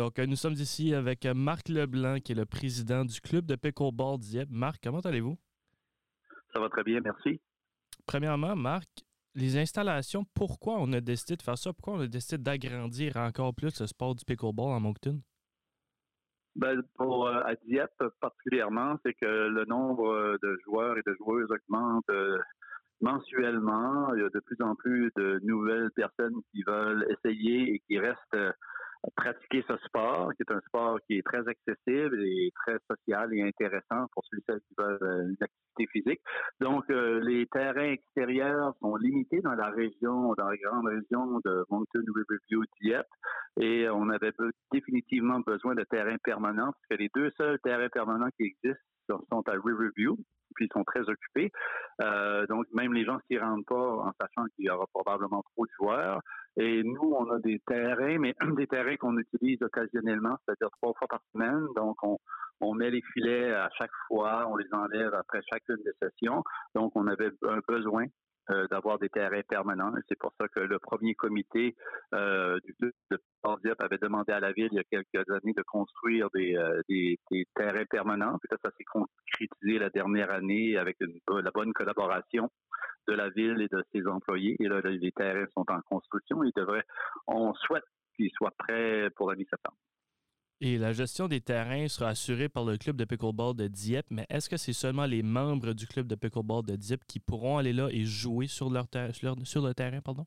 Donc, nous sommes ici avec Marc Leblanc, qui est le président du club de pickleball Dieppe. Marc, comment allez-vous? Ça va très bien, merci. Premièrement, Marc, les installations, pourquoi on a décidé de faire ça? Pourquoi on a décidé d'agrandir encore plus le sport du pickleball en Moncton? Ben, pour euh, à Dieppe particulièrement, c'est que le nombre de joueurs et de joueuses augmente euh, mensuellement. Il y a de plus en plus de nouvelles personnes qui veulent essayer et qui restent euh, pratiquer ce sport, qui est un sport qui est très accessible et très social et intéressant pour ceux qui veulent euh, une activité physique. Donc, euh, les terrains extérieurs sont limités dans la région, dans la grande région de Moncton, Riverview, Dieppe, et on avait définitivement besoin de terrains permanents, parce que les deux seuls terrains permanents qui existent sont à Riverview, puis ils sont très occupés. Euh, donc, même les gens qui ne rentrent pas en sachant qu'il y aura probablement trop de joueurs. Et nous, on a des terrains, mais des terrains qu'on utilise occasionnellement, c'est-à-dire trois fois par semaine. Donc, on, met les filets à chaque fois, on les enlève après chacune des sessions. Donc, on avait un besoin euh, d'avoir des terrains permanents. C'est pour ça que le premier comité euh, du de Diop avait demandé à la ville il y a quelques années de construire des, euh, des, terrains permanents. Puis ça s'est concrétisé la dernière année avec la bonne collaboration de la ville et de ses employés. Et là, les terrains sont en construction. Ils devraient, on souhaite qu'ils soient prêts pour la mi-septembre. Et la gestion des terrains sera assurée par le club de pickleball de Dieppe, mais est-ce que c'est seulement les membres du club de pickleball de Dieppe qui pourront aller là et jouer sur, leur sur le terrain? Pardon?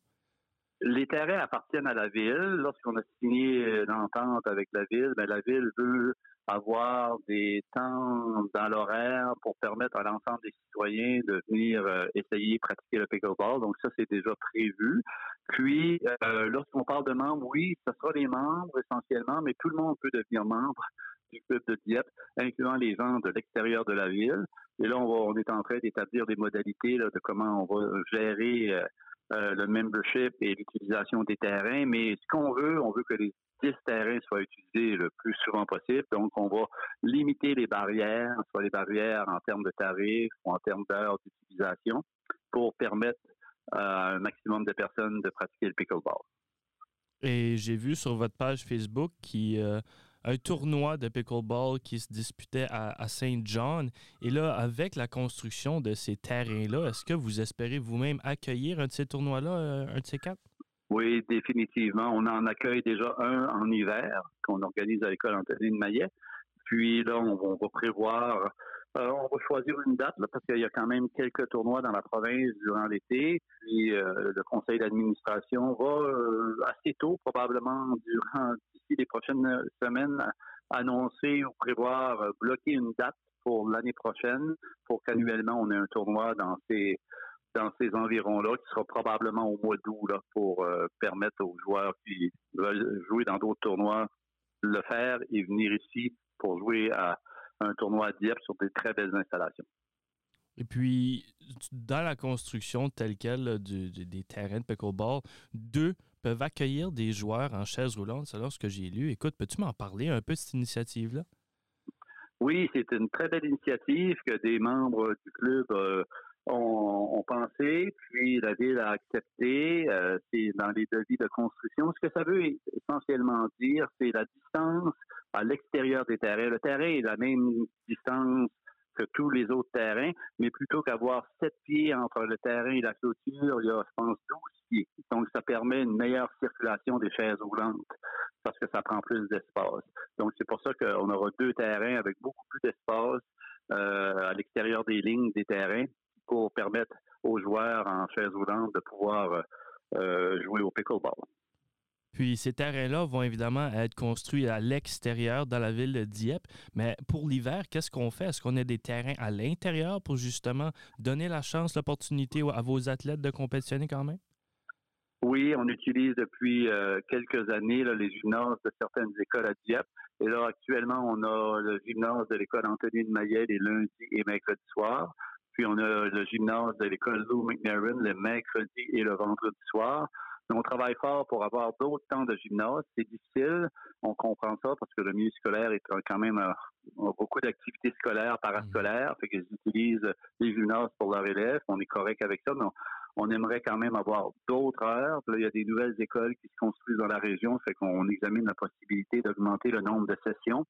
Les terrains appartiennent à la ville. Lorsqu'on a signé l'entente avec la ville, ben, la ville veut avoir des temps dans l'horaire pour permettre à l'ensemble des citoyens de venir euh, essayer pratiquer le pickleball. Donc ça, c'est déjà prévu. Puis, euh, lorsqu'on parle de membres, oui, ce sera les membres essentiellement, mais tout le monde peut devenir membre du club de Dieppe, incluant les gens de l'extérieur de la ville. Et là, on, va, on est en train d'établir des modalités de comment on va gérer euh, le membership et l'utilisation des terrains. Mais ce qu'on veut, on veut que les 10 terrains soient utilisés le plus souvent possible. Donc, on va limiter les barrières, soit les barrières en termes de tarifs ou en termes d'heures d'utilisation, pour permettre à un maximum de personnes de pratiquer le pickleball. Et j'ai vu sur votre page Facebook qu'il a un tournoi de pickleball qui se disputait à, Saint John. Et là, avec la construction de ces terrains-là, est-ce que vous espérez vous-même accueillir un de ces tournois-là, euh, un de ces quatre? Oui, définitivement. On en accueille déjà un en hiver qu'on organise à l'école Anthony de Maillet. Puis là, on, va prévoir, euh, on va choisir une date parce qu'il y a quand même quelques tournois dans la province durant l'été. Puis euh, le conseil d'administration va euh, assez tôt, probablement durant d'ici les prochaines semaines, annoncer ou prévoir bloquer une date pour l'année prochaine pour qu'annuellement on ait un tournoi dans ces dans ces environs-là, qui sera probablement au mois d'août pour permettre aux joueurs qui veulent jouer dans d'autres tournois le faire et venir ici pour jouer à un tournoi à Dieppe sur des très belles installations. Et puis, dans la construction telle qu'elle des terrains de pickleball, deux peuvent accueillir des joueurs en chaise roulante, selon ce que j'ai lu. Écoute, peux-tu m'en parler un peu de cette initiative-là? Oui, c'est une très belle initiative que des membres du club euh, ont, pensé, puis la ville a accepté. Euh, c'est dans les devis de construction. Ce que ça veut essentiellement dire, c'est la distance à l'extérieur des terrains. Le terrain est la même distance que tous les autres terrains, mais plutôt qu'avoir sept pieds entre le terrain et la clôture, il y a, je pense, 12 pieds. Donc, ça permet une meilleure circulation des chaises roulantes parce que ça prend plus d'espace. Donc, c'est pour ça qu'on aura deux terrains avec beaucoup plus d'espace euh, à l'extérieur des lignes des terrains pour permettre aux joueurs en chaise roulante de pouvoir euh, jouer au pickleball. Puis ces terrains-là vont évidemment être construits à l'extérieur dans la ville de Dieppe. Mais pour l'hiver, qu'est-ce qu'on fait? Est-ce qu'on a des terrains à l'intérieur pour justement donner la chance, l'opportunité à vos athlètes de compétitionner quand même? Oui, on utilise depuis euh, quelques années les gymnases de certaines écoles à Dieppe. Et là, actuellement, on a le gymnase de l'école Anthony de Maillet les lundis et mercredis soirs. Puis on a le gymnase de l'école Lou McNairn le mercredi et le vendredi soir. On travaille fort pour avoir d'autres temps de gymnase. C'est difficile, on comprend ça parce que le milieu scolaire est quand même beaucoup d'activités scolaires, parascolaires, fait qu'ils utilisent les gymnases pour leurs élèves. On est correct avec ça, mais on, aimerait quand même avoir d'autres heures. là, il y a des nouvelles écoles qui se construisent dans la région, fait qu'on examine la possibilité d'augmenter le nombre de sessions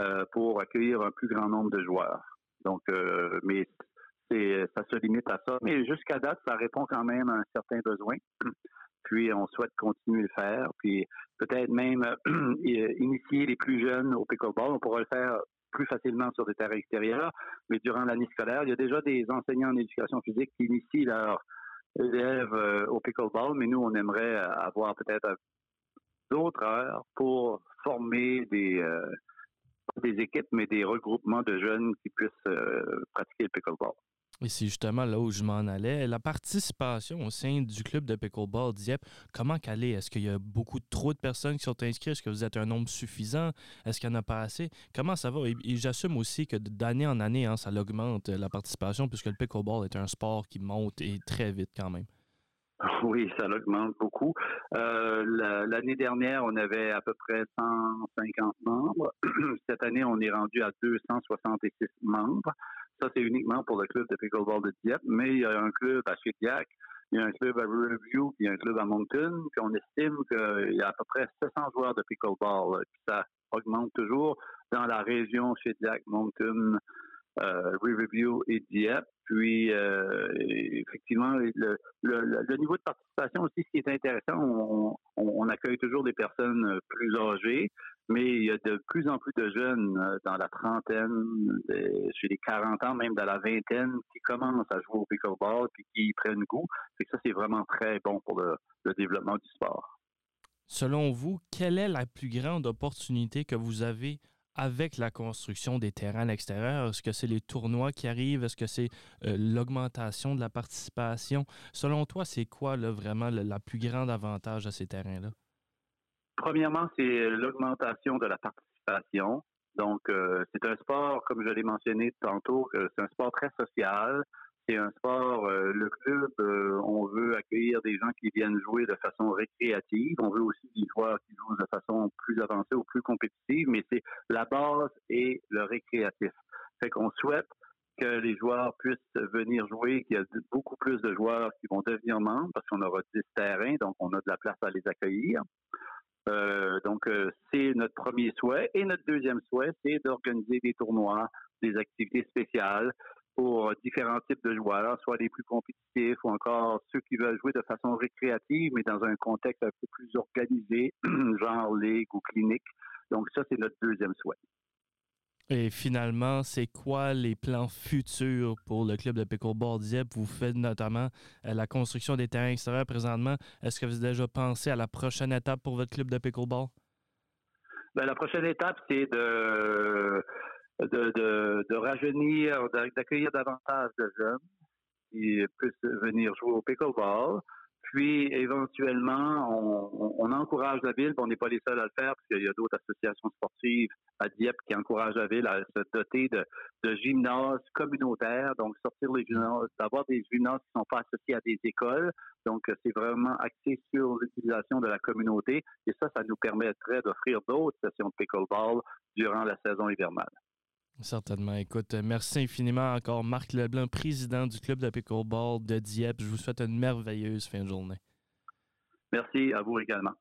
euh, pour accueillir un plus grand nombre de joueurs. Donc, euh, mais c'est, ça se limite à ça. Mais jusqu'à date, ça répond quand même à un certain besoin. Puis on souhaite continuer de le faire. Puis peut-être même initier les plus jeunes au pickleball. On pourra le faire plus facilement sur des terrains extérieurs, mais durant l'année scolaire, il y a déjà des enseignants en éducation physique qui initient leurs élèves euh, au pickleball, mais nous, on aimerait avoir peut-être d'autres heures pour former des, euh, équipes, mais des regroupements de jeunes qui puissent euh, pratiquer le pickleball. Et c'est justement là où je m'en allais. La participation au sein du club de pickleball Dieppe, comment qu'elle est? Est-ce qu'il y a beaucoup trop de personnes qui sont inscrites? Est-ce que vous êtes un nombre suffisant? Est-ce qu'il n'y en a pas assez? Comment ça va? Et, j'assume aussi que d'année en année, hein, ça augmente la participation puisque le pickleball est un sport qui monte et très vite quand même. Oui, ça augmente beaucoup. Euh, l'année dernière, on avait à peu près 150 membres. Cette année, on est rendu à 266 membres. Ça, c'est uniquement pour le club de pickleball de Dieppe, mais il y a un club à Shediac, il y a un club à Riverview, puis il y a un club à Moncton, puis on estime qu'il y a à peu près 700 joueurs de pickleball. ça augmente toujours dans la région Shediac, Moncton, euh, Riverview et Dieppe. Puis, euh, effectivement, le, le, niveau de participation aussi, ce qui est intéressant, on, accueille toujours des personnes plus âgées, mais il y a de plus en plus de jeunes euh, dans la trentaine, chez les 40 ans, même dans la vingtaine, qui commencent à jouer au pickleball puis qui prennent goût. Et ça, c'est vraiment très bon pour le, le développement du sport. Selon vous, quelle est la plus grande opportunité que vous avez avec la construction des terrains à l'extérieur? Est-ce que c'est les tournois qui arrivent? Est-ce que c'est euh, l'augmentation de la participation? Selon toi, c'est quoi vraiment le, la plus grande avantage à ces terrains-là? Premièrement, c'est l'augmentation de la participation. Donc, euh, c'est un sport, comme je l'ai mentionné tantôt, c'est un sport très social. C'est un sport, euh, le club, euh, on veut accueillir des gens qui viennent jouer de façon récréative. On veut aussi des joueurs qui jouent de façon plus avancée ou plus compétitive, mais c'est la base et le récréatif. Fait qu'on souhaite que les joueurs puissent venir jouer, qu'il y a beaucoup plus de joueurs qui vont devenir membres parce qu'on aura 10 terrains, donc on a de la place à les accueillir. Euh, donc, c'est notre premier souhait. Et notre deuxième souhait, c'est d'organiser des tournois, des activités spéciales pour différents types de joueurs, soit les plus compétitifs ou encore ceux qui veulent jouer de façon récréative, mais dans un contexte un peu plus organisé, genre ligue ou clinique. Donc ça, c'est notre deuxième souhait. Et finalement, c'est quoi les plans futurs pour le club de pickleball Dieppe? Vous faites notamment euh, la construction des terrains extérieurs présentement. Est-ce que vous avez déjà pensé à la prochaine étape pour votre club de pickleball? Bien, la prochaine étape, c'est de de, de, de rajeunir, d'accueillir davantage de jeunes qui puissent venir jouer au pickleball. Puis, éventuellement, on, encourage la ville, on n'est pas les seuls à le faire, parce qu'il y a d'autres associations sportives à Dieppe qui encouragent la ville à se doter de, de gymnases communautaires, donc sortir les gymnases, d'avoir des gymnases qui ne sont pas associés à des écoles. Donc, c'est vraiment axé sur l'utilisation de la communauté. Et ça, ça nous permettrait d'offrir d'autres sessions de pickleball durant la saison hivernale. Certainement. Écoute, merci infiniment encore Marc Leblanc, président du club de pickleball de Dieppe. Je vous souhaite une merveilleuse fin de journée. Merci à vous également.